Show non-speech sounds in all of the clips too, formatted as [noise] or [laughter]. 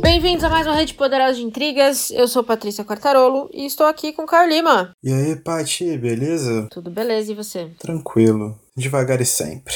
Bem-vindos a mais uma Rede Poderosa de Intrigas. Eu sou Patrícia Quartarolo e estou aqui com o Caio Lima. E aí, Paty, beleza? Tudo beleza e você? Tranquilo. Devagar e sempre.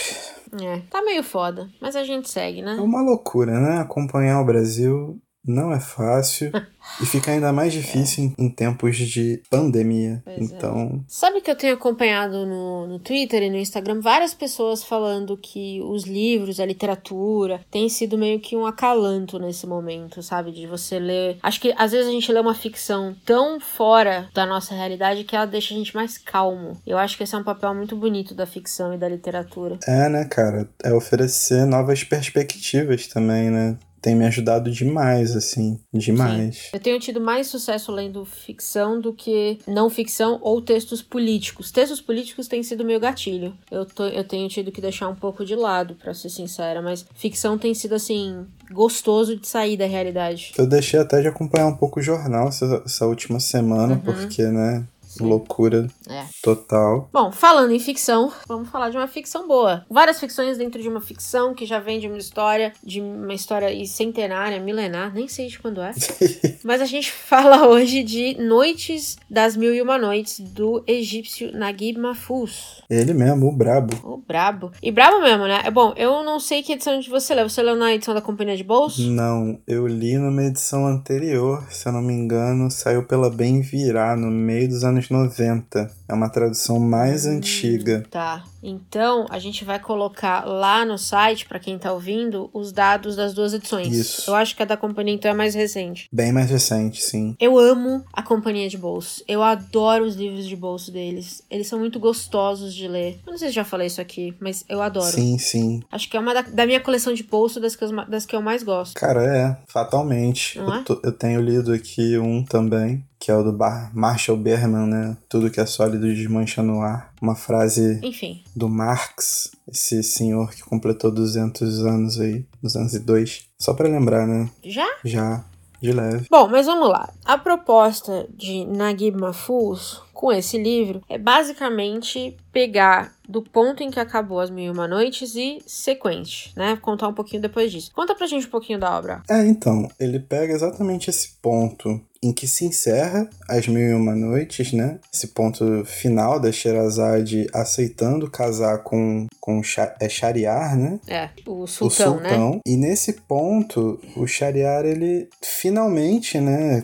É, tá meio foda, mas a gente segue, né? É uma loucura, né? Acompanhar o Brasil não é fácil [laughs] e fica ainda mais difícil em, em tempos de pandemia. Pois é. então, Sabe que eu tenho acompanhado no, no Twitter e no Instagram várias pessoas falando que os livros, a literatura, tem sido meio que um acalanto nesse momento, sabe? De você ler. Acho que às vezes a gente lê uma ficção tão fora da nossa realidade que ela deixa a gente mais calmo. Eu acho que esse é um papel muito bonito da ficção e da literatura. é, né, cara? É oferecer novas perspectivas também, né? Tem me ajudado demais, assim. Demais. Eu tenho tido mais sucesso lendo ficção do que não ficção ou textos políticos. Textos políticos têm sido meu gatilho. Eu, tô, eu tenho tido que deixar um pouco de lado, pra ser sincera, mas ficção tem sido assim gostoso de sair da realidade. Eu deixei até de acompanhar um pouco o jornal essa, essa última semana, Uhum. porque, né? Loucura É. total. Bom, falando em ficção, vamos falar de uma ficção boa. Várias ficções dentro de uma ficção que já vem de uma história, de uma história centenária, milenar, nem sei de quando é. [laughs] Mas a gente fala hoje de Noites das Mil e Uma Noites, do egípcio Naguib Mahfouz. Ele mesmo, o brabo. O brabo. E brabo mesmo, né? É bom, eu não sei que edição de você leu. Você leu na edição da Companhia de Bolso? Não, eu li numa edição anterior, se eu não me engano, saiu pela Bem Virá, no meio dos anos 90. É uma tradução mais antiga. Tá. Então, a gente vai colocar lá no site, pra quem tá ouvindo, os dados das duas edições. Isso. Eu acho que a da Companhia então é mais recente. Bem mais recente, sim. Eu amo a Companhia de Bolso. Eu adoro os livros de bolso deles. Eles são muito gostosos de ler. Eu não sei se já falei isso aqui, mas eu adoro. Sim, sim. Acho que é uma da, da minha coleção de bolso das que, eu, das que eu mais gosto. Cara, é, fatalmente. Não é? Eu, tô- eu tenho lido aqui um também, que é o do Bar Marshall Berman, né? Tudo que é sólido desmancha no ar. Uma frase Enfim. do Marx, esse senhor que completou 200 anos aí, 202. Só pra lembrar, né? Já? Já, de leve. Bom, mas vamos lá. A proposta de Naguib Mahfouz com esse livro é basicamente pegar do ponto em que acabou As Mil e Uma Noites e sequente, né? Contar um pouquinho depois disso. Conta pra gente um pouquinho da obra. É, então, ele pega exatamente esse ponto em que se encerra As Mil e Uma Noites, né? Esse ponto final da Sherazade aceitando casar com, com é Shariar, né? É, o o sultão, né? sultão. E nesse ponto, o Shariar, ele finalmente, né?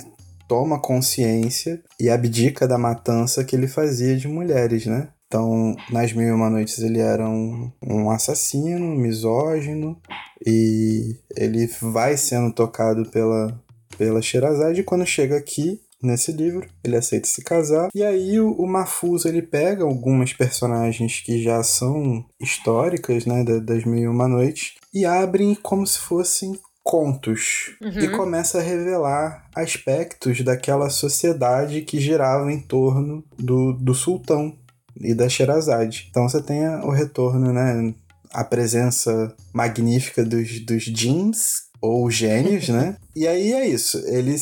Toma consciência e abdica da matança que ele fazia de mulheres, né? Então, nas Mil e Uma Noites, ele era um, um assassino, misógino, e ele vai sendo tocado pela, pela Sherazade. E quando chega aqui, nesse livro, ele aceita se casar. E aí o, o Mahfouz, ele pega algumas personagens que já são históricas, né, da- das Mil e Uma Noites, e abrem como se fossem contos. Uhum. E começa a revelar aspectos daquela sociedade que girava em torno do, do sultão e da Sherazade. Então você tem o retorno, né? A presença magnífica dos, dos jeans, ou gênios, né? [laughs] E aí é isso. Ele,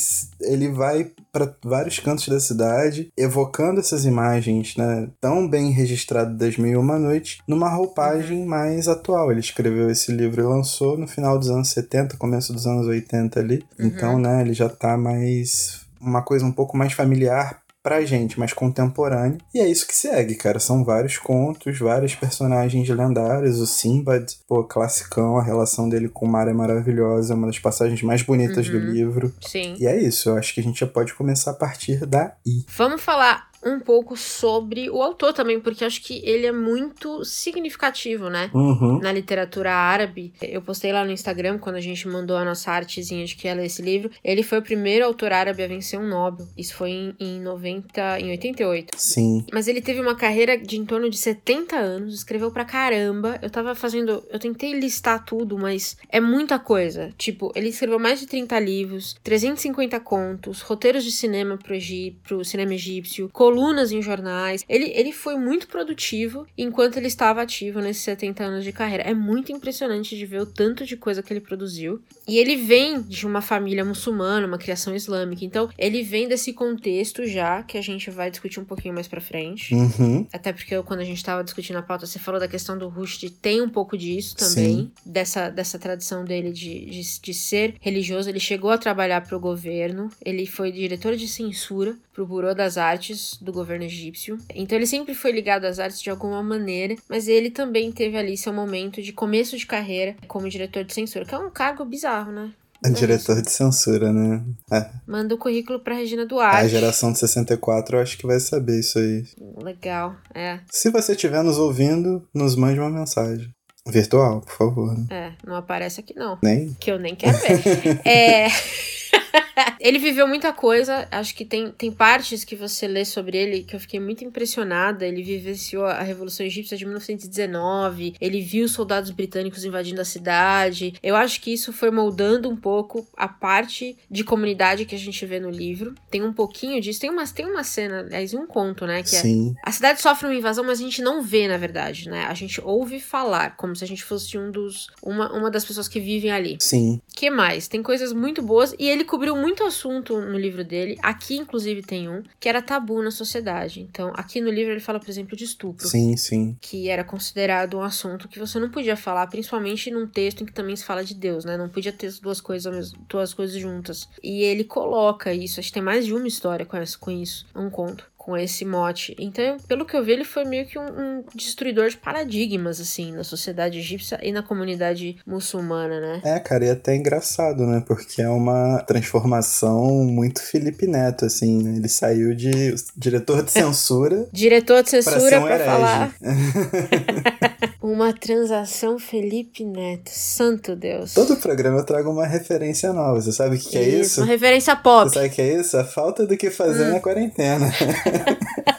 ele vai para vários cantos da cidade, evocando essas imagens, né? Tão bem registradas das Mil e Uma Noites, numa roupagem mais atual. Ele escreveu esse livro e lançou no final dos anos 70, começo dos anos 80 ali. Então, né? Ele já tá mais. Uma coisa um pouco mais familiar pra gente, mais contemporâneo. E é isso que segue, cara. São vários contos, vários personagens lendários. O Simbad, pô, classicão, a relação dele com o mar é maravilhosa, é uma das passagens mais bonitas do Uhum. livro. Sim. E é isso, eu acho que a gente já pode começar a partir daí. Vamos falar um pouco sobre o autor também, porque acho que ele é muito significativo, né? Uhum. Na literatura árabe, eu postei lá no Instagram quando a gente mandou a nossa artezinha de que ia ler esse livro. Ele foi o primeiro autor árabe a vencer um Nobel. Isso foi em, em 90, em 88. Sim. Mas ele teve uma carreira de em torno de 70 anos, escreveu pra caramba. Eu tava fazendo. Eu tentei listar tudo, mas é muita coisa. Tipo, ele escreveu mais de 30 livros, 350 contos, roteiros de cinema pro, Egi- pro cinema egípcio, colunas em jornais. Ele, ele foi muito produtivo enquanto ele estava ativo nesses 70 anos de carreira. É muito impressionante de ver o tanto de coisa que ele produziu. E ele vem de uma família muçulmana, uma criação islâmica. Então, ele vem desse contexto já, que a gente vai discutir um pouquinho mais pra frente. Uhum. Até porque eu, quando a gente tava discutindo a pauta, você falou da questão do Rushdie, tem um pouco disso também. Sim. Dessa, dessa tradição dele de, de, de ser religioso. Ele chegou a trabalhar pro governo. Ele foi diretor de censura pro Burô das Artes do governo egípcio. Então ele sempre foi ligado às artes de alguma maneira, mas ele também teve ali seu momento de começo de carreira como diretor de censura, que é um cargo bizarro, né? É diretor de censura, né? É. Manda o currículo pra Regina A Duarte. geração de 64 eu acho que vai saber isso aí. Legal, é. Se você estiver nos ouvindo, nos mande uma mensagem. Virtual, por favor. né? É, não aparece aqui não. Nem? Que eu nem quero ver. [laughs] é. [laughs] [laughs] ele viveu muita coisa, acho que tem, tem partes que você lê sobre ele que eu fiquei muito impressionada. Ele vivenciou a Revolução Egípcia de 1919, ele viu os soldados britânicos invadindo a cidade. Eu acho que isso foi moldando um pouco a parte de comunidade que a gente vê no livro. Tem um pouquinho disso. Tem uma, tem uma cena, aliás, um conto, né? Que é Sim. a cidade sofre uma invasão, mas a gente não vê, na verdade, né? A gente ouve falar, como se a gente fosse um dos. uma, uma das pessoas que vivem ali. Sim. que mais? Tem coisas muito boas e ele cobriu muito assunto no livro dele. Aqui, inclusive, tem um que era tabu na sociedade. Então, aqui no livro ele fala, por exemplo, de estupro. Sim, sim. Que era considerado um assunto que você não podia falar, principalmente num texto em que também se fala de Deus, né? Não podia ter as duas coisas, duas coisas juntas. E ele coloca isso. Acho que tem mais de uma história com isso. Um conto. Com esse mote. Então, pelo que eu vi, ele foi meio que um, um destruidor de paradigmas, assim, na sociedade egípcia e na comunidade muçulmana, né? É, cara, e é até engraçado, né? Porque é uma transformação muito Felipe Neto, assim, né? Ele saiu de diretor de [laughs] censura Diretor de pra censura um pra falar [laughs] uma transação Felipe Neto. Santo Deus. Todo programa eu trago uma referência nova. Você sabe o que, que é isso? Uma referência pop. Você sabe o que é isso? A falta do que fazer Hum. na quarentena. [laughs]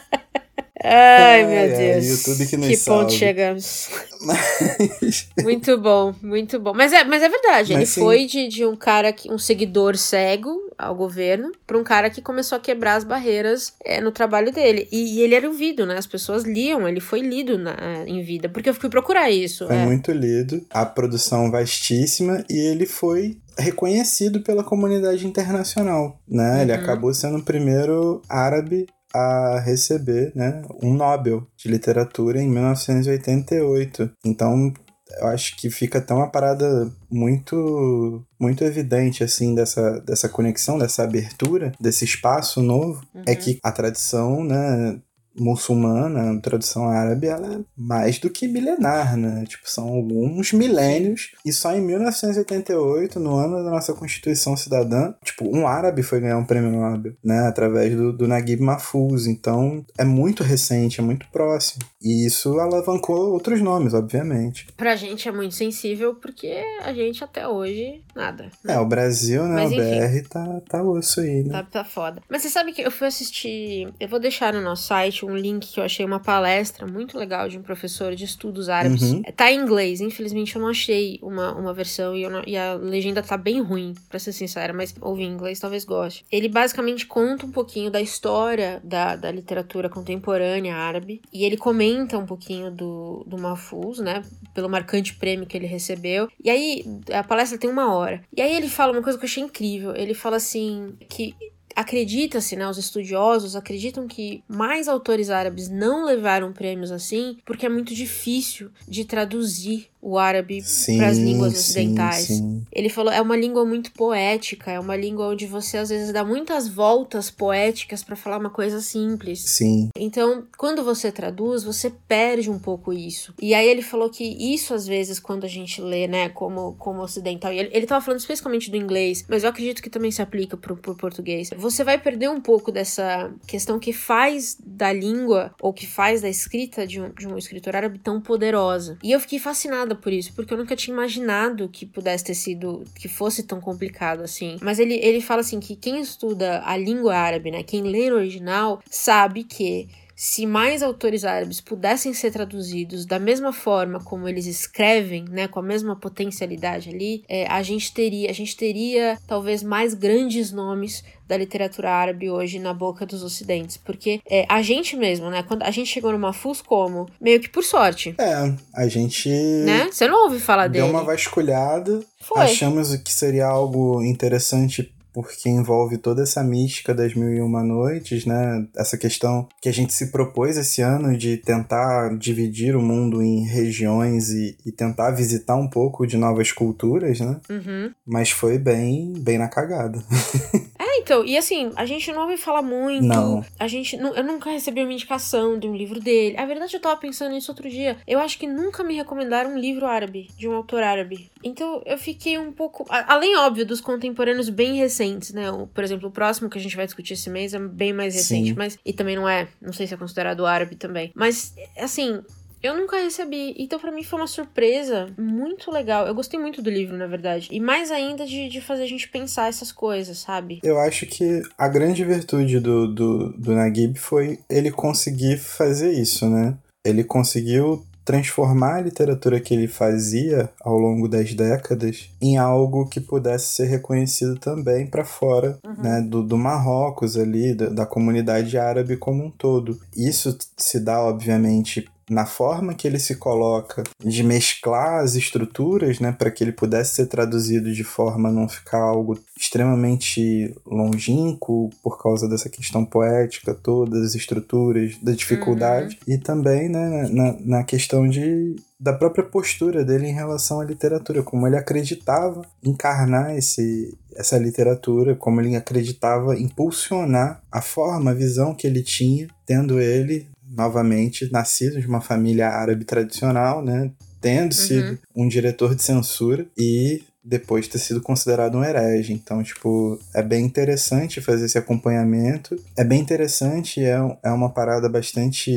Ai, meu Deus. YouTube que que ponto chegamos. Mas. [laughs] Muito bom, muito bom. Mas é, mas é verdade, ele Mas sim. foi de, de um cara, que, um seguidor cego ao governo, pra um cara que começou a quebrar as barreiras é, no trabalho dele. E, e ele era ouvido, né? As pessoas liam, ele foi lido na- em vida. Porque eu fui procurar isso. Foi é. muito lido, a produção vastíssima e ele foi reconhecido pela comunidade internacional, né? Ele Uhum. acabou sendo o primeiro árabe a receber, né, um Nobel de literatura em 1988. Então, eu acho que fica até uma parada muito muito evidente assim dessa, dessa conexão, dessa abertura, desse espaço novo, é Uhum. que a tradição, né, muçulmana, a tradição árabe, ela é mais do que milenar, né? Tipo, são alguns milênios. E só em 1988, no ano da nossa Constituição Cidadã, tipo, um árabe foi ganhar um prêmio Nobel, né? Através do, do Naguib Mahfouz. Então, é muito recente, é muito próximo. E isso alavancou outros nomes, obviamente. Pra gente é muito sensível, porque a gente até hoje, nada. né? É, o Brasil, né? Mas o enfim. BR tá, tá osso aí, né? Tá, tá foda. Mas você sabe que eu fui assistir. Eu vou deixar no nosso site um link que eu achei uma palestra muito legal de um professor de estudos árabes. Uhum. Tá em inglês, infelizmente eu não achei uma, uma versão e, não- e a legenda tá bem ruim, pra ser sincera, mas ouvir em inglês talvez goste. Ele basicamente conta um pouquinho da história da, da literatura contemporânea árabe e ele comenta um pouquinho do, do Mahfouz, né? Pelo marcante prêmio que ele recebeu. E aí, a palestra tem uma hora. E aí ele fala uma coisa que eu achei incrível. Ele fala assim que acredita-se, né, os estudiosos acreditam que mais autores árabes não levaram prêmios assim porque é muito difícil de traduzir o árabe Sim, para as línguas sim, ocidentais. sim. Ele falou, é uma língua muito poética, é uma língua onde você às vezes dá muitas voltas poéticas para falar uma coisa simples. Sim, Então, quando você traduz, você perde um pouco isso. E aí ele falou que isso, às vezes, quando a gente lê, né, como, como ocidental, e ele, ele tava falando especificamente do inglês, mas eu acredito que também se aplica pro, pro português. Você vai perder um pouco dessa questão que faz da língua, ou que faz da escrita de um, de um escritor árabe tão poderosa. E eu fiquei fascinada por isso, porque eu nunca tinha imaginado que pudesse ter sido, que fosse tão complicado assim. Mas ele, ele fala assim que quem estuda a língua árabe, né, quem lê no original, sabe que se mais autores árabes pudessem ser traduzidos da mesma forma como eles escrevem, né, com a mesma potencialidade ali, é, a gente teria, a gente teria talvez mais grandes nomes da literatura árabe hoje na boca dos ocidentes. Porque é, a gente mesmo, né? Quando a gente chegou no Mafuz como? Meio que por sorte. É, a gente. Né? Você não ouve falar deu dele. Deu uma vasculhada. Foi. Achamos que seria algo interessante porque envolve toda essa mística das mil e uma noites, né? Essa questão que a gente se propôs esse ano de tentar dividir o mundo em regiões e, e tentar visitar um pouco de novas culturas, né? Uhum. Mas foi bem, bem na cagada. [laughs] É, então, e assim, a gente não ouve falar muito. Não. A gente. Eu nunca recebi uma indicação de um livro dele. A verdade, eu tava pensando nisso outro dia. Eu acho que nunca me recomendaram um livro árabe, de um autor árabe. Então eu fiquei um pouco. Além, óbvio, dos contemporâneos bem recentes, né? Por exemplo, o próximo que a gente vai discutir esse mês é bem mais recente, Sim. mas. E também não é. Não sei se é considerado árabe também. Mas, assim, eu nunca recebi. Então, para mim, foi uma surpresa muito legal. Eu gostei muito do livro, na verdade. E mais ainda de, de fazer a gente pensar essas coisas, sabe? Eu acho que a grande virtude do, do, do Naguib foi ele conseguir fazer isso, né? Ele conseguiu transformar a literatura que ele fazia ao longo das décadas em algo que pudesse ser reconhecido também para fora Uhum. né, do, do Marrocos ali, da, da comunidade árabe como um todo. Isso se dá, obviamente, na forma que ele se coloca de mesclar as estruturas, né, para que ele pudesse ser traduzido de forma a não ficar algo extremamente longínquo por causa dessa questão poética toda, das estruturas, da dificuldade, e também né, na, na questão de da própria postura dele em relação à literatura, como ele acreditava encarnar esse, essa literatura, como ele acreditava impulsionar a forma, a visão que ele tinha, tendo ele novamente nascido de uma família árabe tradicional, né? Tendo sido um diretor de censura e depois ter sido considerado um herege. Então, tipo, é bem interessante fazer esse acompanhamento. É bem interessante, é, é uma parada bastante,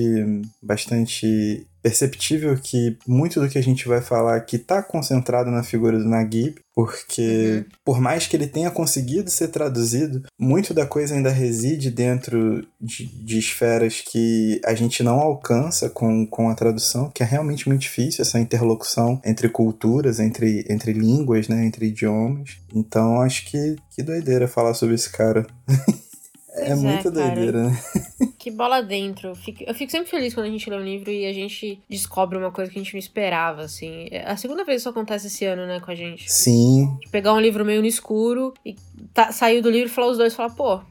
bastante perceptível que muito do que a gente vai falar aqui está concentrado na figura do Naguib, porque Uhum. por mais que ele tenha conseguido ser traduzido, muito da coisa ainda reside dentro de, de esferas que a gente não alcança com, com a tradução, que é realmente muito difícil essa interlocução entre culturas, entre, entre línguas, né, entre idiomas. Então acho que, que doideira falar sobre esse cara. [laughs] é Pois é, muita doideira, né? [laughs] Que bola dentro. Eu fico, eu fico sempre feliz quando a gente lê um livro e a gente descobre uma coisa que a gente não esperava, assim. É a segunda vez que isso acontece esse ano, né, com a gente. Sim, De pegar um livro meio no escuro e tá, sair do livro e falar os dois, falar, pô,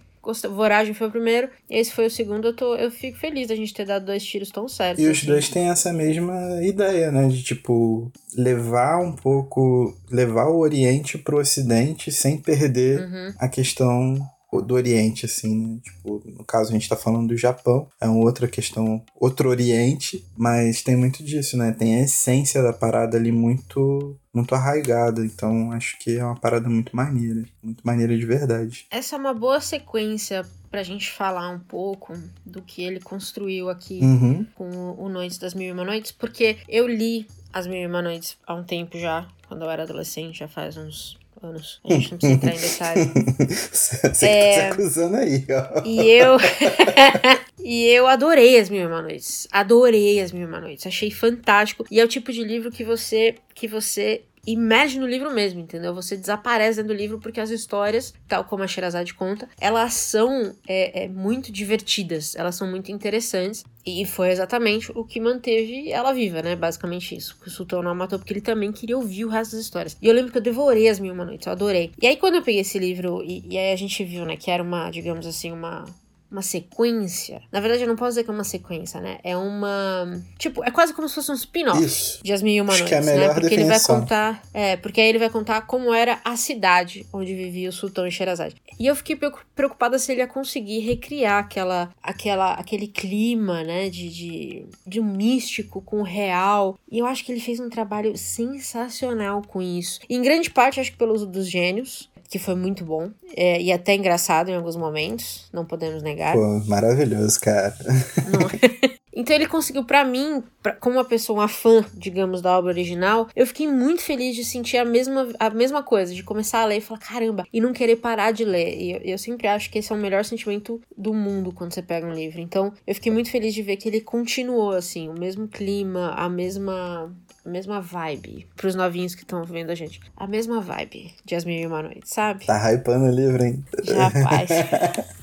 Voragem foi o primeiro, esse foi o segundo, eu, tô, eu fico feliz da gente ter dado dois tiros tão certos. E os assim. dois têm essa mesma ideia, né? De tipo, levar um pouco. levar o Oriente pro Ocidente sem perder Uhum. a questão do Oriente, assim, né? Tipo, no caso a gente tá falando do Japão, é uma outra questão, outro Oriente, mas tem muito disso, né? Tem a essência da parada ali muito, muito arraigada, então acho que é uma parada muito maneira, muito maneira de verdade. Essa é uma boa sequência pra gente falar um pouco do que ele construiu aqui Uhum. com o Noites das Mil e Uma Noites, porque eu li As Mil e Uma Noites há um tempo já, quando eu era adolescente, já faz uns anos. [laughs] A gente não precisa entrar em detalhe. [laughs] Você É. tá se acusando aí, ó. E eu. [laughs] e eu adorei as Mil e Uma Noites. Adorei as Mil e Uma Noites. Achei fantástico. E é o tipo de livro que você. que você imerge no livro mesmo, entendeu? Você desaparece dentro do livro porque as histórias, tal como a Sherazade conta, elas são é, é, muito divertidas, elas são muito interessantes. E foi exatamente o que manteve ela viva, né? Basicamente isso. Que o Sultão não matou porque ele também queria ouvir o resto das histórias. E eu lembro que eu devorei as Mil Uma Noites, eu adorei. E aí quando eu peguei esse livro, e, e aí a gente viu, né, que era uma, digamos assim, uma uma sequência. Na verdade, eu não posso dizer que é uma sequência, né? É uma. Tipo, é quase como se fosse um spin-off de As Mil e Uma Acho Noites, que é a né? Porque ele vai definição. contar. É, porque aí ele vai contar como era a cidade onde vivia o Sultão e Sherazade. E eu fiquei preocu- preocupada se ele ia conseguir recriar aquela, aquela, aquele clima, né? De, de, de um místico com o real. E eu acho que ele fez um trabalho sensacional com isso. Em grande parte, acho que pelo uso dos gênios. Que foi muito bom. É, e até engraçado em alguns momentos. Não podemos negar. Pô, maravilhoso, cara. [laughs] Então ele conseguiu, para mim, pra, como uma pessoa, uma fã, digamos, da obra original, eu fiquei muito feliz de sentir a mesma, a mesma coisa, de começar a ler e falar, caramba, e não querer parar de ler. E eu, eu sempre acho que esse é o melhor sentimento do mundo quando você pega um livro. Então, eu fiquei muito feliz de ver que ele continuou, assim, o mesmo clima, a mesma a mesma vibe. Pros novinhos que estão vendo a gente. A mesma vibe de As Mil e Uma Noites, sabe? Tá hypando o livro, hein? Rapaz. [laughs]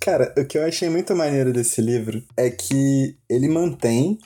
Cara, o que eu achei muito maneiro desse livro é que ele mantém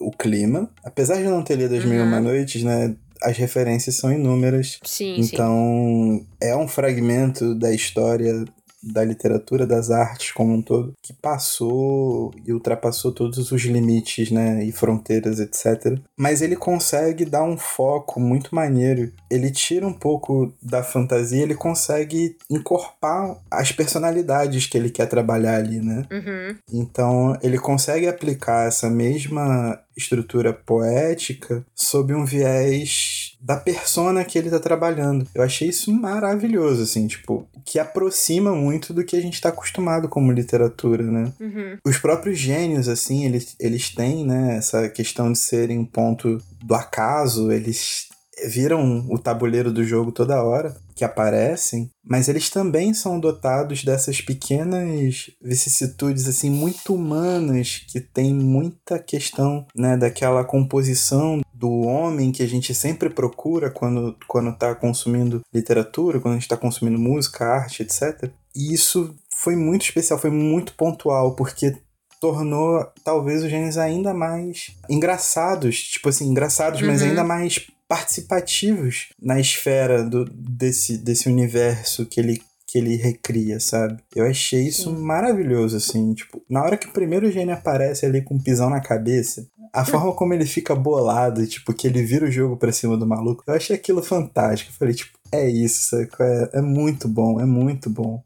o clima, apesar de não ter lido As uhum. Mil e Uma uhum. Noites, né? As referências são inúmeras. Sim, então, sim. é um fragmento da história da literatura, das artes como um todo, que passou e ultrapassou todos os limites, né, e fronteiras, etc. Mas ele consegue dar um foco muito maneiro. Ele tira um pouco da fantasia, ele consegue encorpar as personalidades que ele quer trabalhar ali, né? Uhum. Então ele consegue aplicar essa mesma estrutura poética sob um viés da persona que ele tá trabalhando. Eu achei isso maravilhoso, assim, tipo, que aproxima muito do que a gente tá acostumado como literatura, né? Uhum. Os próprios gênios, assim, eles, eles têm, né, essa questão de serem um ponto do acaso, eles viram o tabuleiro do jogo toda hora que aparecem, mas eles também são dotados dessas pequenas vicissitudes assim muito humanas que tem muita questão, né, daquela composição do homem que a gente sempre procura quando quando está consumindo literatura, quando a gente está consumindo música, arte, etc. E isso foi muito especial, foi muito pontual, porque tornou talvez os genes ainda mais engraçados, tipo assim, engraçados, uhum. mas ainda mais participativos na esfera do, desse, desse universo que ele que ele recria, sabe? Eu achei isso Sim. maravilhoso, assim, tipo, na hora que o primeiro gênio aparece ali com um pisão na cabeça, a forma como ele fica bolado, tipo, que ele vira o jogo pra cima do maluco, eu achei aquilo fantástico. Eu falei, tipo, é isso? É, é muito bom, é muito bom.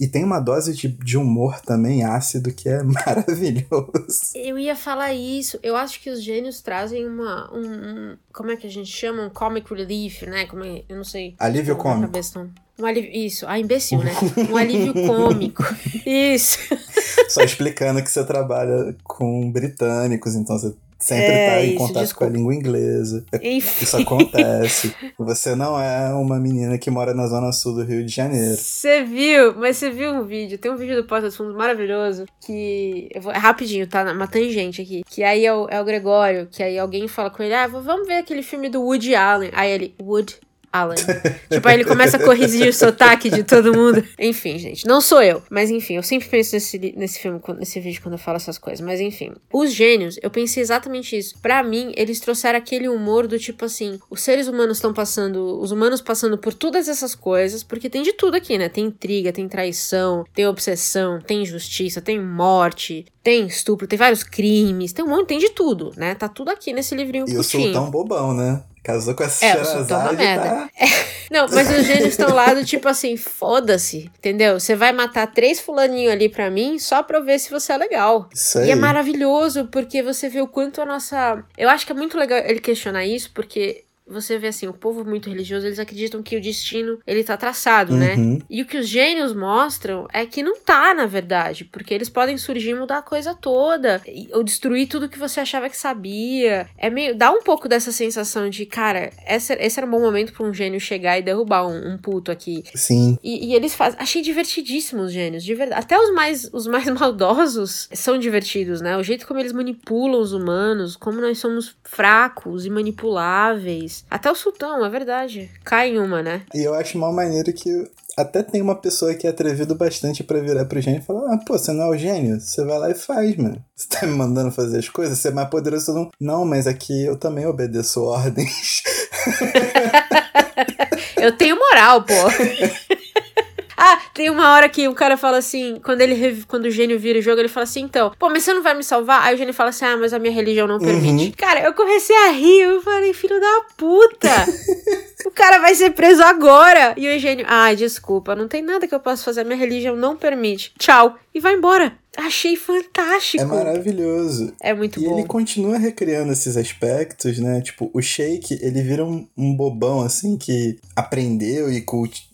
E tem uma dose de, de humor também ácido que é [laughs] maravilhoso. Eu ia falar isso. Eu acho que os gênios trazem uma. Um, um como é que a gente chama? Um comic relief, né? Como é, eu não sei. Alívio cômico. Um alívio, isso, ah, imbecil, né? [laughs] Um alívio cômico. Isso. Só explicando que você trabalha com britânicos, então você sempre é, tá em isso, contato desculpa. com a língua inglesa. [laughs] Enfim. Isso acontece. Você não é uma menina que mora na zona sul do Rio de Janeiro. Você viu, mas você viu um vídeo, tem um vídeo do Porta dos Fundos maravilhoso, que. Vou, é rapidinho, tá? Uma tangente aqui. Que aí é o, é o Gregório, que aí alguém fala com ele: ah, vamos ver aquele filme do Woody Allen. Aí ele, Wood Alan. tipo, aí ele começa a corrigir o sotaque de todo mundo. Enfim, gente, não sou eu. Mas enfim, eu sempre penso nesse, nesse filme, nesse vídeo, quando eu falo essas coisas. Mas enfim, os gênios, eu pensei exatamente isso. Para mim, eles trouxeram aquele humor do tipo assim: os seres humanos estão passando, os humanos passando por todas essas coisas, porque tem de tudo aqui, né? Tem intriga, tem traição, tem obsessão, tem injustiça, tem morte, tem estupro, tem vários crimes, tem um monte, tem de tudo, né? Tá tudo aqui nesse livrinho E curtinho. eu sou tão bobão, né? Casou com essa é, Sherazade, tá? É. Não, mas os gênios estão lá do tipo assim, foda-se, entendeu? Você vai matar três fulaninhos ali pra mim só pra eu ver se você é legal. Isso aí. E é maravilhoso, porque você vê o quanto a nossa... Eu acho que é muito legal ele questionar isso, porque você vê assim, o povo muito religioso, eles acreditam que o destino, ele tá traçado, né? uhum. né? E o que os gênios mostram é que não tá, na verdade, porque eles podem surgir e mudar a coisa toda, ou destruir tudo que você achava que sabia. É meio, dá um pouco dessa sensação de, cara, esse, esse era um bom momento para um gênio chegar e derrubar um, um puto aqui. Sim. E, e, eles fazem, achei divertidíssimos os gênios, de verdade. Até os mais, os mais [laughs] maldosos são divertidos, né? O jeito como eles manipulam os humanos, como nós somos fracos e manipuláveis. Até o sultão, é verdade. Cai em uma, né? E eu acho mal maneiro que até tem uma pessoa que é atrevido bastante para virar pro gênio e falar: Ah, pô, você não é o gênio? Você vai lá e faz, mano. [laughs] Você tá me mandando fazer as coisas? Você é mais poderoso não? Não, mas aqui eu também obedeço [laughs] ordens. [laughs] eu tenho moral, pô. Ah, tem uma hora que o cara fala assim, quando ele quando o gênio vira o jogo, ele fala assim, então, pô, mas você não vai me salvar? Aí o gênio fala assim, ah, mas a minha religião não permite. Uhum. Cara, eu comecei a rir, eu falei, filho da puta! [laughs] o cara vai ser preso agora! E o gênio, ah, desculpa, não tem nada que eu possa fazer, minha religião não permite. Tchau. E vai embora. Achei fantástico. É maravilhoso. É muito e bom. E ele continua recriando esses aspectos, né? Tipo, o Shake, ele vira um, um bobão, assim, que aprendeu e,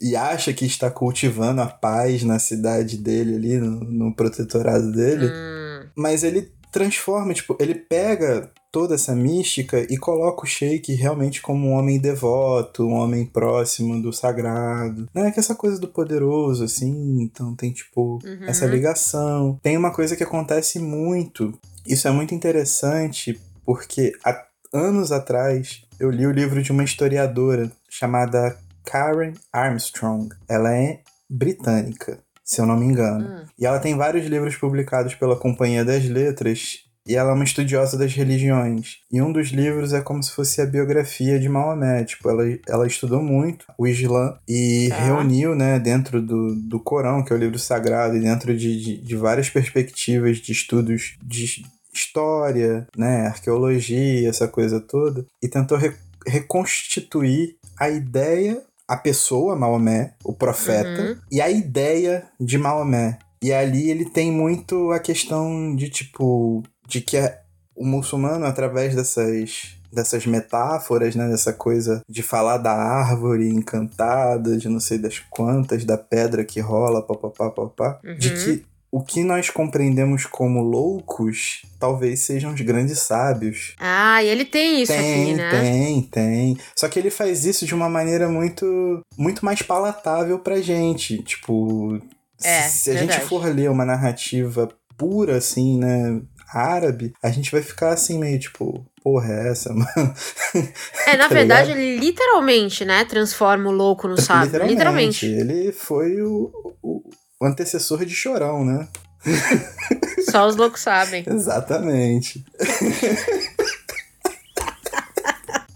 e acha que está cultivando a paz na cidade dele ali, no, no protetorado dele. Hum. Mas ele transforma, tipo, ele pega toda essa mística e coloca o Sheik realmente como um homem devoto, um homem próximo do sagrado. Não é que essa coisa do poderoso, assim, então tem, tipo, uhum. essa ligação. Tem uma coisa que acontece muito, isso é muito interessante, porque há anos atrás eu li o livro de uma historiadora chamada Karen Armstrong. Ela é britânica, se eu não me engano. Hum. E ela tem vários livros publicados pela Companhia das Letras e ela é uma estudiosa das religiões. E um dos livros é como se fosse a biografia de Maomé. Tipo, ela, ela estudou muito o Islã e ah. reuniu, né, dentro do, do Corão, que é o livro sagrado, e dentro de, de, de várias perspectivas de estudos de história, né, arqueologia, essa coisa toda, e tentou re reconstituir a ideia, a pessoa, Maomé, o profeta, uhum. e a ideia de Maomé. E ali ele tem muito a questão de tipo de que é o muçulmano, através dessas dessas metáforas, né? Dessa coisa de falar da árvore encantada, de não sei das quantas, da pedra que rola, papapá, papá, uhum. de que o que nós compreendemos como loucos talvez sejam os grandes sábios. Ah, e ele tem isso tem, aqui, né? Tem, tem. Só que ele faz isso de uma maneira muito, muito mais palatável pra gente. Tipo, é, se a verdade. gente for ler uma narrativa pura, assim, né? Árabe, a gente vai ficar assim meio tipo, porra é essa, [laughs] mano? É, na tá verdade, ligado? ele literalmente, né, transforma o louco no sábio. Literalmente. literalmente. Ele foi o, o, o antecessor de Chorão, né? Só os loucos sabem. [laughs] Exatamente. [laughs]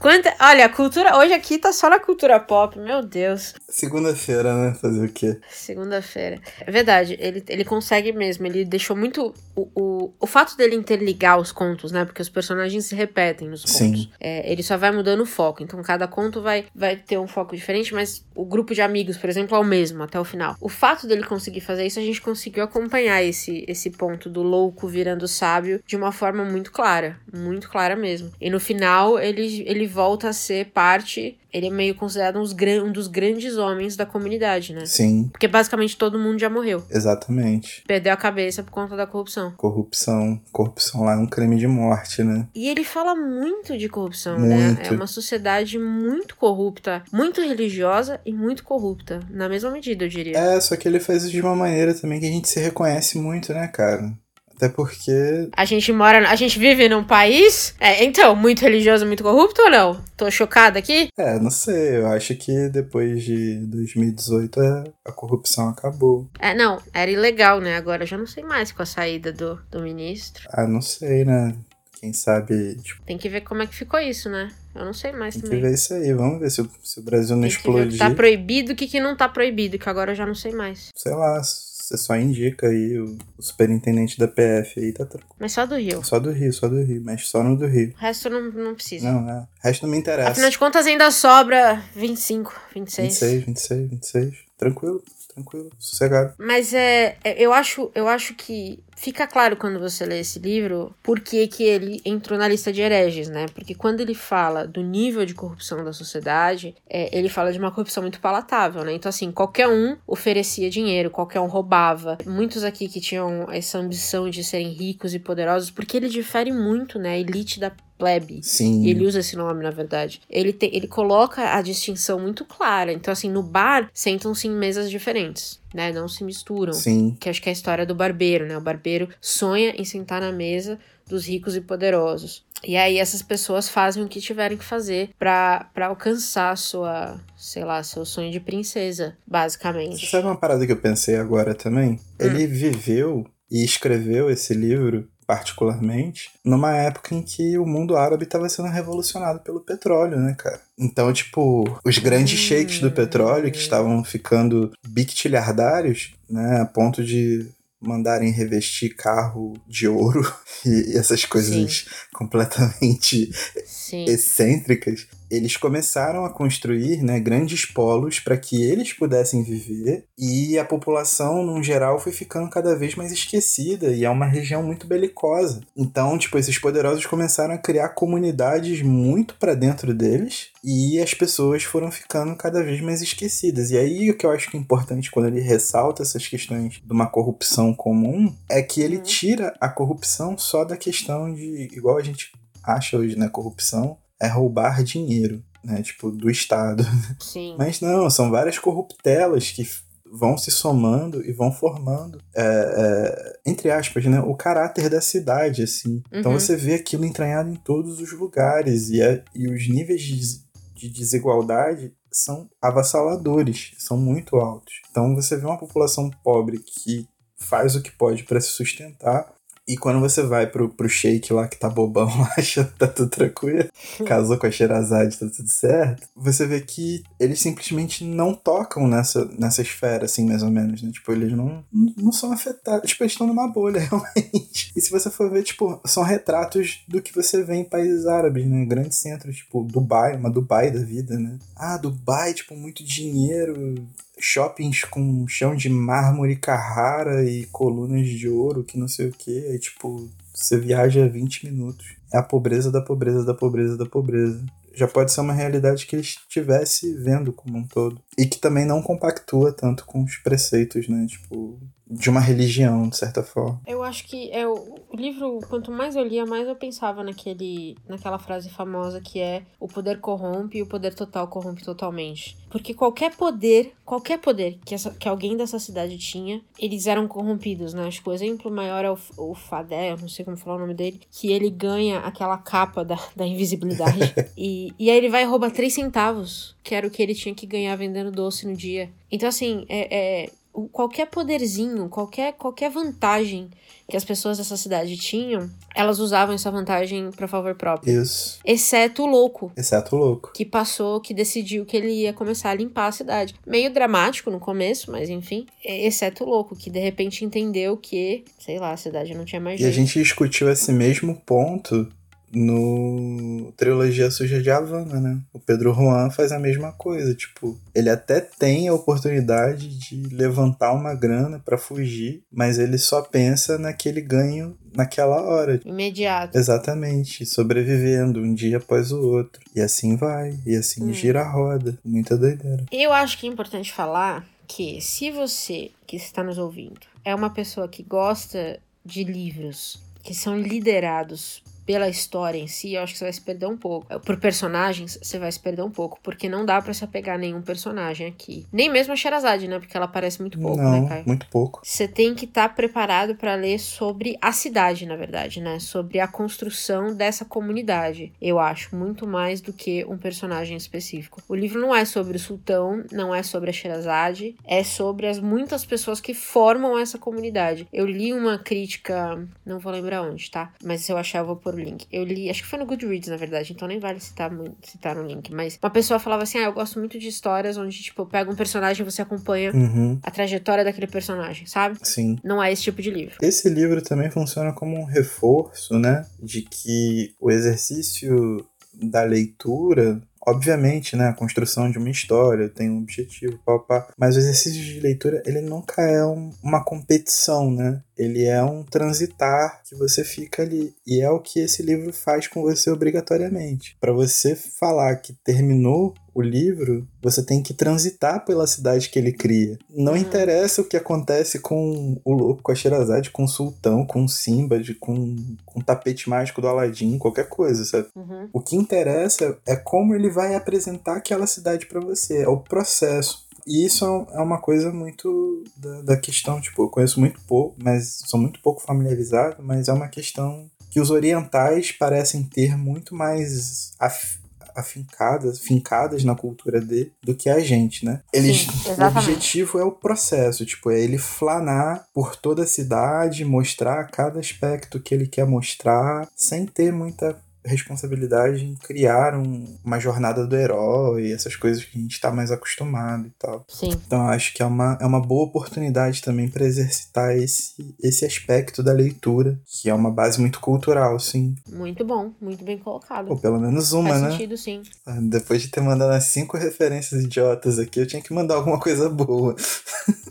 Quanta... Olha, a cultura. Hoje aqui tá só na cultura pop, meu Deus. Segunda-feira, né? Fazer o quê? Segunda-feira. É verdade, ele, ele consegue mesmo. Ele deixou muito. O, o, o fato dele interligar os contos, né? Porque os personagens se repetem nos contos. Sim. É, ele só vai mudando o foco. Então cada conto vai, vai ter um foco diferente, mas o grupo de amigos, por exemplo, é o mesmo até o final. O fato dele conseguir fazer isso, a gente conseguiu acompanhar esse, esse ponto do louco virando sábio de uma forma muito clara. Muito clara mesmo. E no final, ele, ele volta a ser parte. Ele é meio considerado um dos grandes homens da comunidade, né? Sim. Porque basicamente todo mundo já morreu. Exatamente. Perdeu a cabeça por conta da corrupção. Corrupção. Corrupção lá é um crime de morte, né? E ele fala muito de corrupção, né? muito. né? É uma sociedade muito corrupta, muito religiosa e muito corrupta. Na mesma medida, eu diria. É, só que ele faz isso de uma maneira também que a gente se reconhece muito, né, cara? Até porque. A gente mora. A gente vive num país. É, então, muito religioso, muito corrupto ou não? Tô chocada aqui? É, não sei. Eu acho que depois de 2018 é, a corrupção acabou. É, não. Era ilegal, né? Agora eu já não sei mais com a saída do, do ministro. Ah, não sei, né? Quem sabe. Tipo... Tem que ver como é que ficou isso, né? Eu não sei mais Tem também. Tem que ver isso aí. Vamos ver se o, se o Brasil não Tem explodir. Que ver o que tá proibido o que, que não tá proibido, que agora eu já não sei mais. Sei lá você só indica aí o, o superintendente da PF aí, tá tranquilo. Mas só do Rio. Só do Rio, só do Rio, mas só no do Rio. O resto não, não precisa. Não, é. O resto não me interessa. Afinal de contas ainda sobra 25, 26. 26, 26, 26. Tranquilo tranquilo, sossegado. Mas é, é, eu acho, eu acho que fica claro quando você lê esse livro por que, que ele entrou na lista de hereges, né? Porque quando ele fala do nível de corrupção da sociedade, é, ele fala de uma corrupção muito palatável, né? Então, assim, qualquer um oferecia dinheiro, qualquer um roubava. Muitos aqui que tinham essa ambição de serem ricos e poderosos, porque ele difere muito, né? A elite da plebe. Sim. Ele usa esse nome, na verdade. Ele, te, ele coloca a distinção muito clara. Então, assim, no bar, sentam-se em mesas diferentes. Né, não se misturam. Sim. Que acho que é a história do barbeiro, né? O barbeiro sonha em sentar na mesa dos ricos e poderosos. E aí essas pessoas fazem o que tiverem que fazer para alcançar sua, sei lá, seu sonho de princesa, basicamente. Você sabe uma parada que eu pensei agora também? Hum. Ele viveu e escreveu esse livro particularmente, numa época em que o mundo árabe estava sendo revolucionado pelo petróleo, né, cara? Então, tipo, os grandes sheiks do petróleo que estavam ficando bictilhardários, né, a ponto de mandarem revestir carro de ouro [laughs] e essas coisas Sim. completamente Sim. excêntricas, eles começaram a construir né, grandes polos para que eles pudessem viver e a população, no geral, foi ficando cada vez mais esquecida e é uma região muito belicosa. Então, tipo, esses poderosos começaram a criar comunidades muito para dentro deles e as pessoas foram ficando cada vez mais esquecidas. E aí o que eu acho que é importante quando ele ressalta essas questões de uma corrupção comum é que ele uhum. tira a corrupção só da questão de, igual a gente acha hoje, né, corrupção é roubar dinheiro, né, tipo, do Estado. Sim. [laughs] Mas não, são várias corruptelas que vão se somando e vão formando, é, é, entre aspas, né, o caráter da cidade, assim. Então uhum. Então você vê aquilo entranhado em todos os lugares e, é, e os níveis de de desigualdade são avassaladores, são muito altos. Então você vê uma população pobre que faz o que pode para se sustentar e quando você vai pro, pro shake lá que tá bobão, [laughs] acha que tá tudo tranquilo, casou com a Sherazade, tá tudo certo, você vê que eles simplesmente não tocam nessa, nessa esfera, assim, mais ou menos, né? Tipo, eles não, não são afetados. Tipo, eles estão numa bolha, [laughs] realmente. E se você for ver, tipo, são retratos do que você vê em países árabes, né? Grandes centros, tipo, Dubai, uma Dubai da vida, né? Ah, Dubai, tipo, muito dinheiro, shoppings com chão de mármore Carrara e colunas de ouro, que não sei o que. Aí, tipo, você viaja 20 minutos. É a pobreza da pobreza da pobreza da pobreza. Já pode ser uma realidade que ele estivesse vendo como um todo. E que também não compactua tanto com os preceitos, né? Tipo, de uma religião, de certa forma. Eu acho que é o, livro, quanto mais eu lia, mais eu pensava naquele, naquela frase famosa que é o poder corrompe e o poder total corrompe totalmente. Porque qualquer poder, qualquer poder que, essa, que alguém dessa cidade tinha, eles eram corrompidos, né? Acho que o exemplo maior é o, o Fadé, eu não sei como falar o nome dele, que ele ganha aquela capa da, da invisibilidade [laughs] e, e aí ele vai roubar três centavos, que era o que ele tinha que ganhar vendendo doce no dia. Então, assim, é, é qualquer poderzinho, qualquer, qualquer vantagem que as pessoas dessa cidade tinham, elas usavam essa vantagem para favor próprio. Isso. Exceto o louco. Exceto o louco. Que passou, que decidiu que ele ia começar a limpar a cidade. Meio dramático no começo, mas enfim. Exceto o louco, que de repente entendeu que, sei lá, a cidade não tinha mais jeito. E a gente discutiu esse mesmo ponto no Trilogia Suja de Havana, né? O Pedro Juan faz a mesma coisa, tipo, ele até tem a oportunidade de levantar uma grana para fugir, mas ele só pensa naquele ganho naquela hora. Imediato. Exatamente, sobrevivendo um dia após o outro. E assim vai, e assim hum. gira a roda. Muita doideira. Eu acho que é importante falar que se você que está nos ouvindo é uma pessoa que gosta de livros que são liderados pela história em si, eu acho que você vai se perder um pouco. Por personagens, você vai se perder um pouco, porque não dá para se apegar a nenhum personagem aqui. Nem mesmo a Sherazade, né? Porque ela aparece muito pouco, não, né, Caio? muito pouco. Você tem que estar tá preparado para ler sobre a cidade, na verdade, né? Sobre a construção dessa comunidade. Eu acho muito mais do que um personagem específico. O livro não é sobre o sultão, não é sobre a Sherazade, é sobre as muitas pessoas que formam essa comunidade. Eu li uma crítica, não vou lembrar onde, tá? Mas se eu achar, eu vou pôr o link. Eu li, acho que foi no Goodreads, na verdade, então nem vale citar, citar no link. Mas uma pessoa falava assim: ah, eu gosto muito de histórias onde, tipo, pega um personagem e você acompanha uhum. a trajetória daquele personagem, sabe? Sim. Não é esse tipo de livro. Esse livro também funciona como um reforço, né? De que o exercício da leitura Obviamente, né, a construção de uma história tem um objetivo, pá, pá, mas o exercício de leitura, ele nunca é um, uma competição, né? Ele é um transitar que você fica ali. E é o que esse livro faz com você obrigatoriamente. Para você falar que terminou o livro, você tem que transitar pela cidade que ele cria. Não uhum. interessa o que acontece com o louco, com a Sherazade, com o Sultão, com o Simba, de, com, com o tapete mágico do Aladdin, qualquer coisa, sabe? Uhum. O que interessa é como ele vai apresentar aquela cidade para você, é o processo. E isso é uma coisa muito da, da, questão, tipo, eu conheço muito pouco, mas sou muito pouco familiarizado, mas é uma questão que os orientais parecem ter muito mais af afincadas, fincadas na cultura dele do que a gente, né? Eles, Sim, o objetivo é o processo, tipo, é ele flanar por toda a cidade, mostrar cada aspecto que ele quer mostrar, sem ter muita responsabilidade em criar um, uma jornada do herói, essas coisas que a gente tá mais acostumado e tal. Sim. Então acho que é uma, é uma boa oportunidade também para exercitar esse, esse aspecto da leitura, que é uma base muito cultural, sim. Muito bom, muito bem colocado. Ou pelo menos uma, Faz né? sentido, sim. Ah, Depois de ter mandado as cinco referências idiotas aqui, eu tinha que mandar alguma coisa boa. [laughs]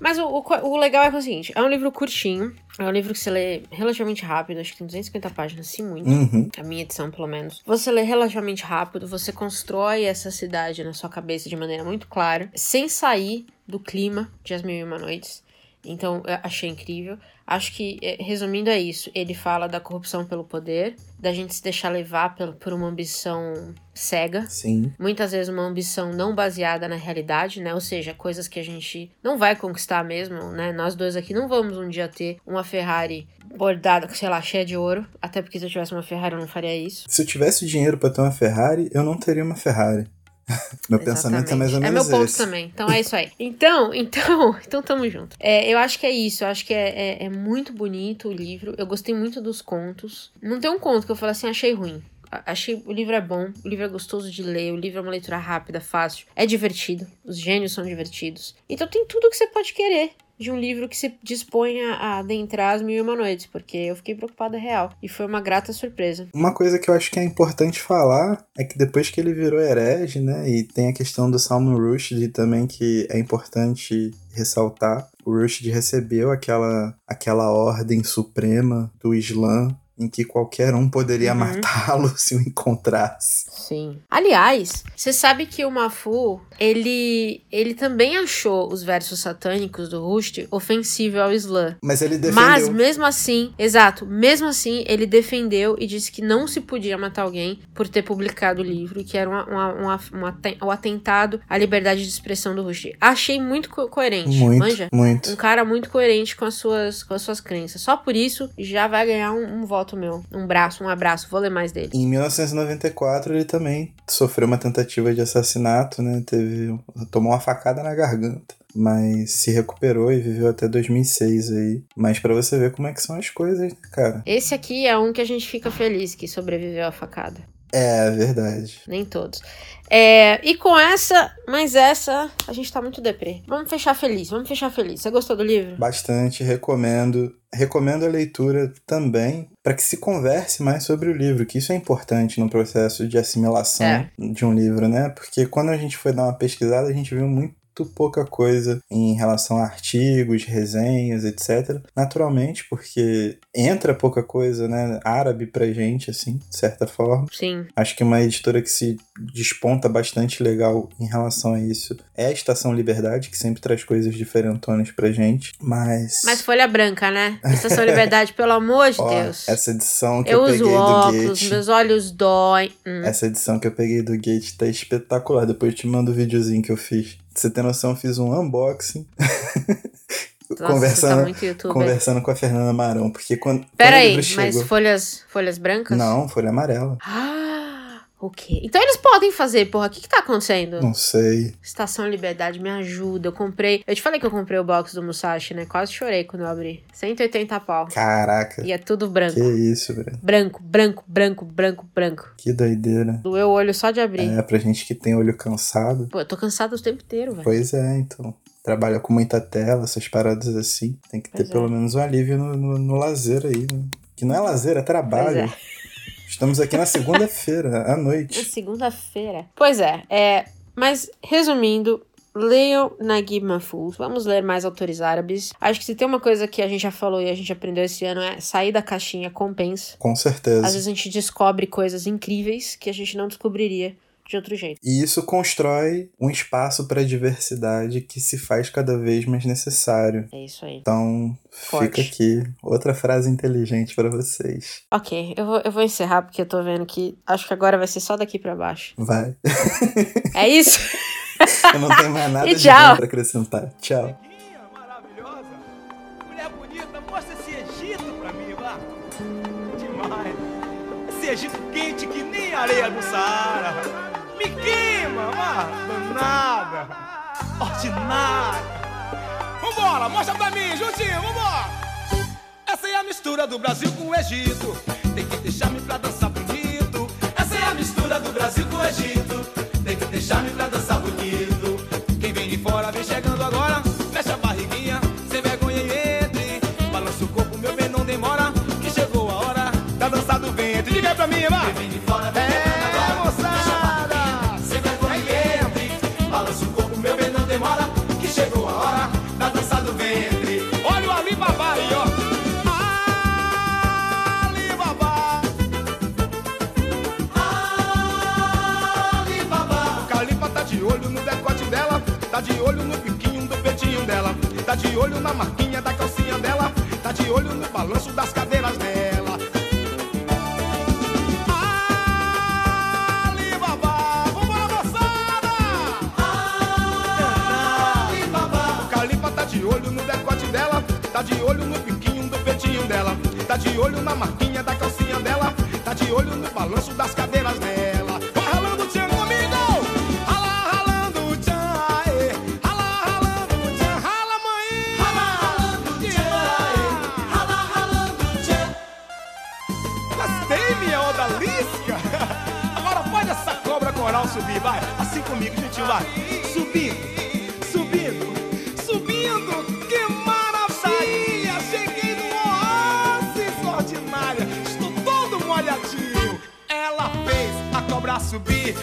Mas o, o, o legal é, é o seguinte: é um livro curtinho, é um livro que você lê relativamente rápido, acho que tem 250 páginas, se muito. Uhum. A minha edição, pelo menos. Você lê relativamente rápido, você constrói essa cidade na sua cabeça de maneira muito clara, sem sair do clima de As Mil e Uma Noites. Então, eu achei incrível. Acho que, eh, resumindo, é isso. Ele fala da corrupção pelo poder, da gente se deixar levar por, por uma ambição cega. Sim. Muitas vezes uma ambição não baseada na realidade, né? Ou seja, coisas que a gente não vai conquistar mesmo, né? Nós dois aqui não vamos um dia ter uma Ferrari bordada, sei lá, cheia de ouro. Até porque se eu tivesse uma Ferrari eu não faria isso. Se eu tivesse dinheiro para ter uma Ferrari, eu não teria uma Ferrari. Meu pensamento é mais ou É menos meu ponto esse. também. Então é isso aí. [laughs] Então, então, [laughs] então tamo junto. É, eu acho que é isso. Eu acho que é, é, é muito bonito o livro. Eu gostei muito dos contos. Não tem um conto que eu falo assim, achei ruim. Achei o livro é bom, o livro é gostoso de ler, o livro é uma leitura rápida, fácil, é divertido, os gênios são divertidos. Então tem tudo que você pode querer de um livro que se disponha a adentrar as mil e uma noites, porque eu fiquei preocupada real. E foi uma grata surpresa. Uma coisa que eu acho que é importante falar é que depois que ele virou herege, né, e tem a questão do Salman Rushdie também que é importante ressaltar, o Rushdie recebeu aquela, aquela ordem suprema do Islã em que qualquer um poderia Uhum. matá-lo [laughs] se o encontrasse. Sim. Aliás, você sabe que o Mafu, ele, ele também achou os versos satânicos do Rushdie ofensível ao Islã. Mas ele defendeu. Mas mesmo assim, exato, mesmo assim, ele defendeu e disse que não se podia matar alguém por ter publicado o livro, que era uma, uma, uma, uma um atentado à liberdade de expressão do Rushdie. Achei muito co- coerente, muito, manja? muito. Um cara muito coerente com as suas, com as suas crenças. Só por isso já vai ganhar um, um voto meu. Um braço, um abraço. Vou ler mais dele. Em 1994 ele também sofreu uma tentativa de assassinato, né? Teve, tomou uma facada na garganta, mas se recuperou e viveu até 2006 aí. Mas pra você ver como é que são as coisas, né, cara. Esse aqui é um que a gente fica feliz que sobreviveu à facada. É verdade. Nem todos. É, e com essa, mas essa, a gente tá muito deprê. Vamos fechar feliz, vamos fechar feliz. Você gostou do livro? Bastante recomendo. Recomendo a leitura também para que se converse mais sobre o livro, que isso é importante no processo de assimilação É. de um livro, né? Porque quando a gente foi dar uma pesquisada, a gente viu muito pouca coisa em relação a artigos, resenhas, etc. Naturalmente, porque entra pouca coisa, né, árabe pra gente, assim, de certa forma. Sim. Acho que uma editora que se desponta bastante legal em relação a isso é a Estação Liberdade, que sempre traz coisas diferentonas pra gente. Mas. Mas folha branca, né? [laughs] Estação Liberdade, pelo amor de ó, Deus. essa edição que eu eu, uso peguei do óculos, Gate. meus olhos doem. Hum. Essa edição que eu peguei do Gate tá espetacular. Depois eu te mando o videozinho que eu fiz. Pra você ter noção, eu fiz um unboxing. [laughs] Nossa, conversando, tá conversando com a Fernanda Marão. Porque quando, Pera quando o aí, livro mas folhas, folhas brancas? Não, folha amarela. Ah, o quê? Então eles podem fazer, porra. O que que tá acontecendo? Não sei. Estação Liberdade, me ajuda. Eu comprei. Eu te falei que eu comprei o box do Musashi, né? Quase chorei quando eu abri. 180 pau. Caraca. E é tudo branco. Que isso, velho. Branco, branco, branco, branco, branco. Que doideira. Doeu o olho só de abrir. É, pra gente que tem olho cansado. Pô, eu tô cansado o tempo inteiro, velho. Pois é, então. Trabalha com muita tela, essas paradas assim. Tem que ter Pois é. pelo menos um alívio no, no, no lazer aí, né? Que não é lazer, é trabalho. [laughs] Estamos aqui na segunda-feira, à Na noite. segunda-feira. Pois é, é. Mas, resumindo, leiam Naguib Mahfouz. Vamos ler mais autores árabes. Acho que se tem uma coisa que a gente já falou e a gente aprendeu esse ano é sair da caixinha compensa. Com certeza. Às vezes a gente descobre coisas incríveis que a gente não descobriria de outro jeito. E isso constrói um espaço para diversidade que se faz cada vez mais necessário. É isso aí. Então, Forte. fica aqui outra frase inteligente para vocês. Ok, eu vou, eu vou encerrar porque eu tô vendo que acho que agora vai ser só daqui pra baixo. Vai. É isso? [laughs] Eu não tenho mais nada de tchau. bom pra acrescentar. Tchau. Egito quente que nem areia do Saara. Me queima, mano. Danada. Ordinária. Vambora, mostra pra mim, juntinho, vambora. Essa é a mistura do Brasil com o Egito. Tem que deixar-me pra dançar bonito. Essa é a mistura do Brasil com o Egito. Tem que deixar-me pra dançar de olho no balanço das cadeiras dela. Alibaba, vambora moçada! Alibaba, o Calipa tá de olho no decote dela, tá de olho no biquinho do peitinho dela, tá de olho na marquinha da calcinha dela, tá de olho no balanço das cadeiras dela. Subindo, subindo, subindo. Que maravilha! Cheguei no oásis ordinária. Estou todo molhadinho. Ela fez a cobra subir.